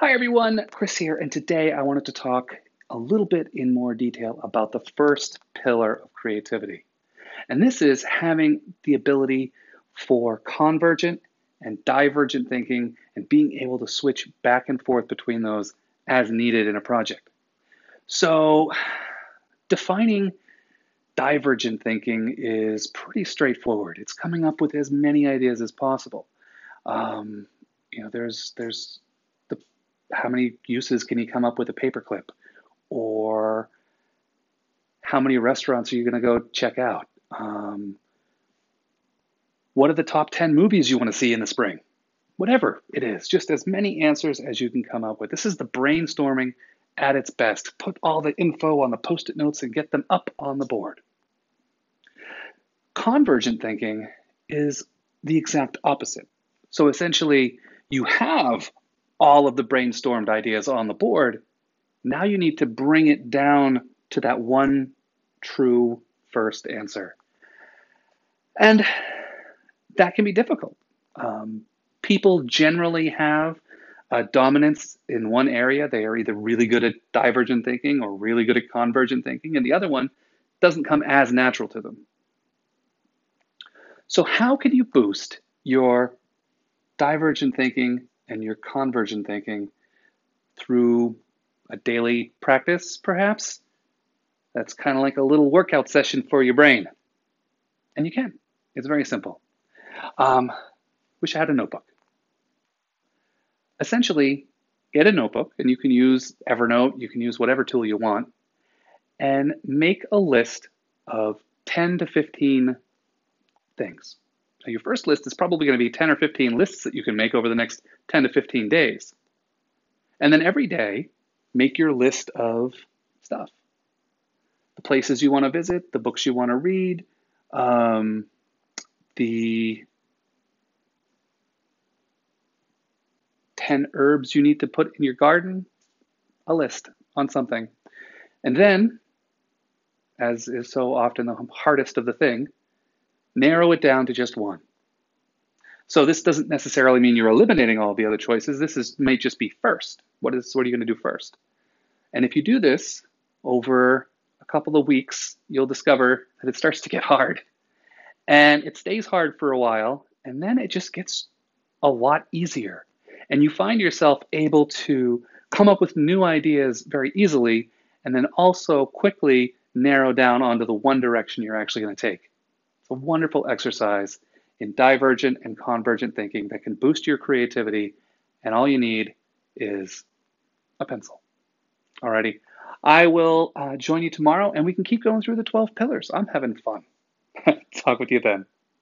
Hi everyone, Chris here, and today I wanted to talk a little bit in more detail about the first pillar of creativity. And this is having the ability for convergent and divergent thinking and being able to switch back and forth between those as needed in a project. So, defining divergent thinking is pretty straightforward. It's coming up with as many ideas as possible. Um, you know, there's there's how many uses can you come up with a paperclip? Or how many restaurants are you going to go check out? Um, what are the top 10 movies you want to see in the spring? Whatever it is, just as many answers as you can come up with. This is the brainstorming at its best. Put all the info on the post it notes and get them up on the board. Convergent thinking is the exact opposite. So essentially, you have all of the brainstormed ideas on the board. Now you need to bring it down to that one true first answer. And that can be difficult. Um, people generally have a dominance in one area. They are either really good at divergent thinking or really good at convergent thinking, and the other one doesn't come as natural to them. So, how can you boost your divergent thinking and your convergent thinking through a daily practice, perhaps. That's kind of like a little workout session for your brain. And you can. It's very simple. Um, wish I had a notebook. Essentially, get a notebook, and you can use Evernote, you can use whatever tool you want, and make a list of 10 to 15 things. Now, your first list is probably going to be 10 or 15 lists that you can make over the next 10 to 15 days. And then every day, make your list of stuff the places you want to visit, the books you want to read, um, the 10 herbs you need to put in your garden, a list on something. And then, as is so often the hardest of the thing, narrow it down to just one. So this doesn't necessarily mean you're eliminating all the other choices. This is may just be first. What is what are you going to do first? And if you do this over a couple of weeks, you'll discover that it starts to get hard. And it stays hard for a while, and then it just gets a lot easier. And you find yourself able to come up with new ideas very easily, and then also quickly narrow down onto the one direction you're actually going to take a wonderful exercise in divergent and convergent thinking that can boost your creativity, and all you need is a pencil. Alrighty. I will uh, join you tomorrow and we can keep going through the 12 pillars. I'm having fun. Talk with you then.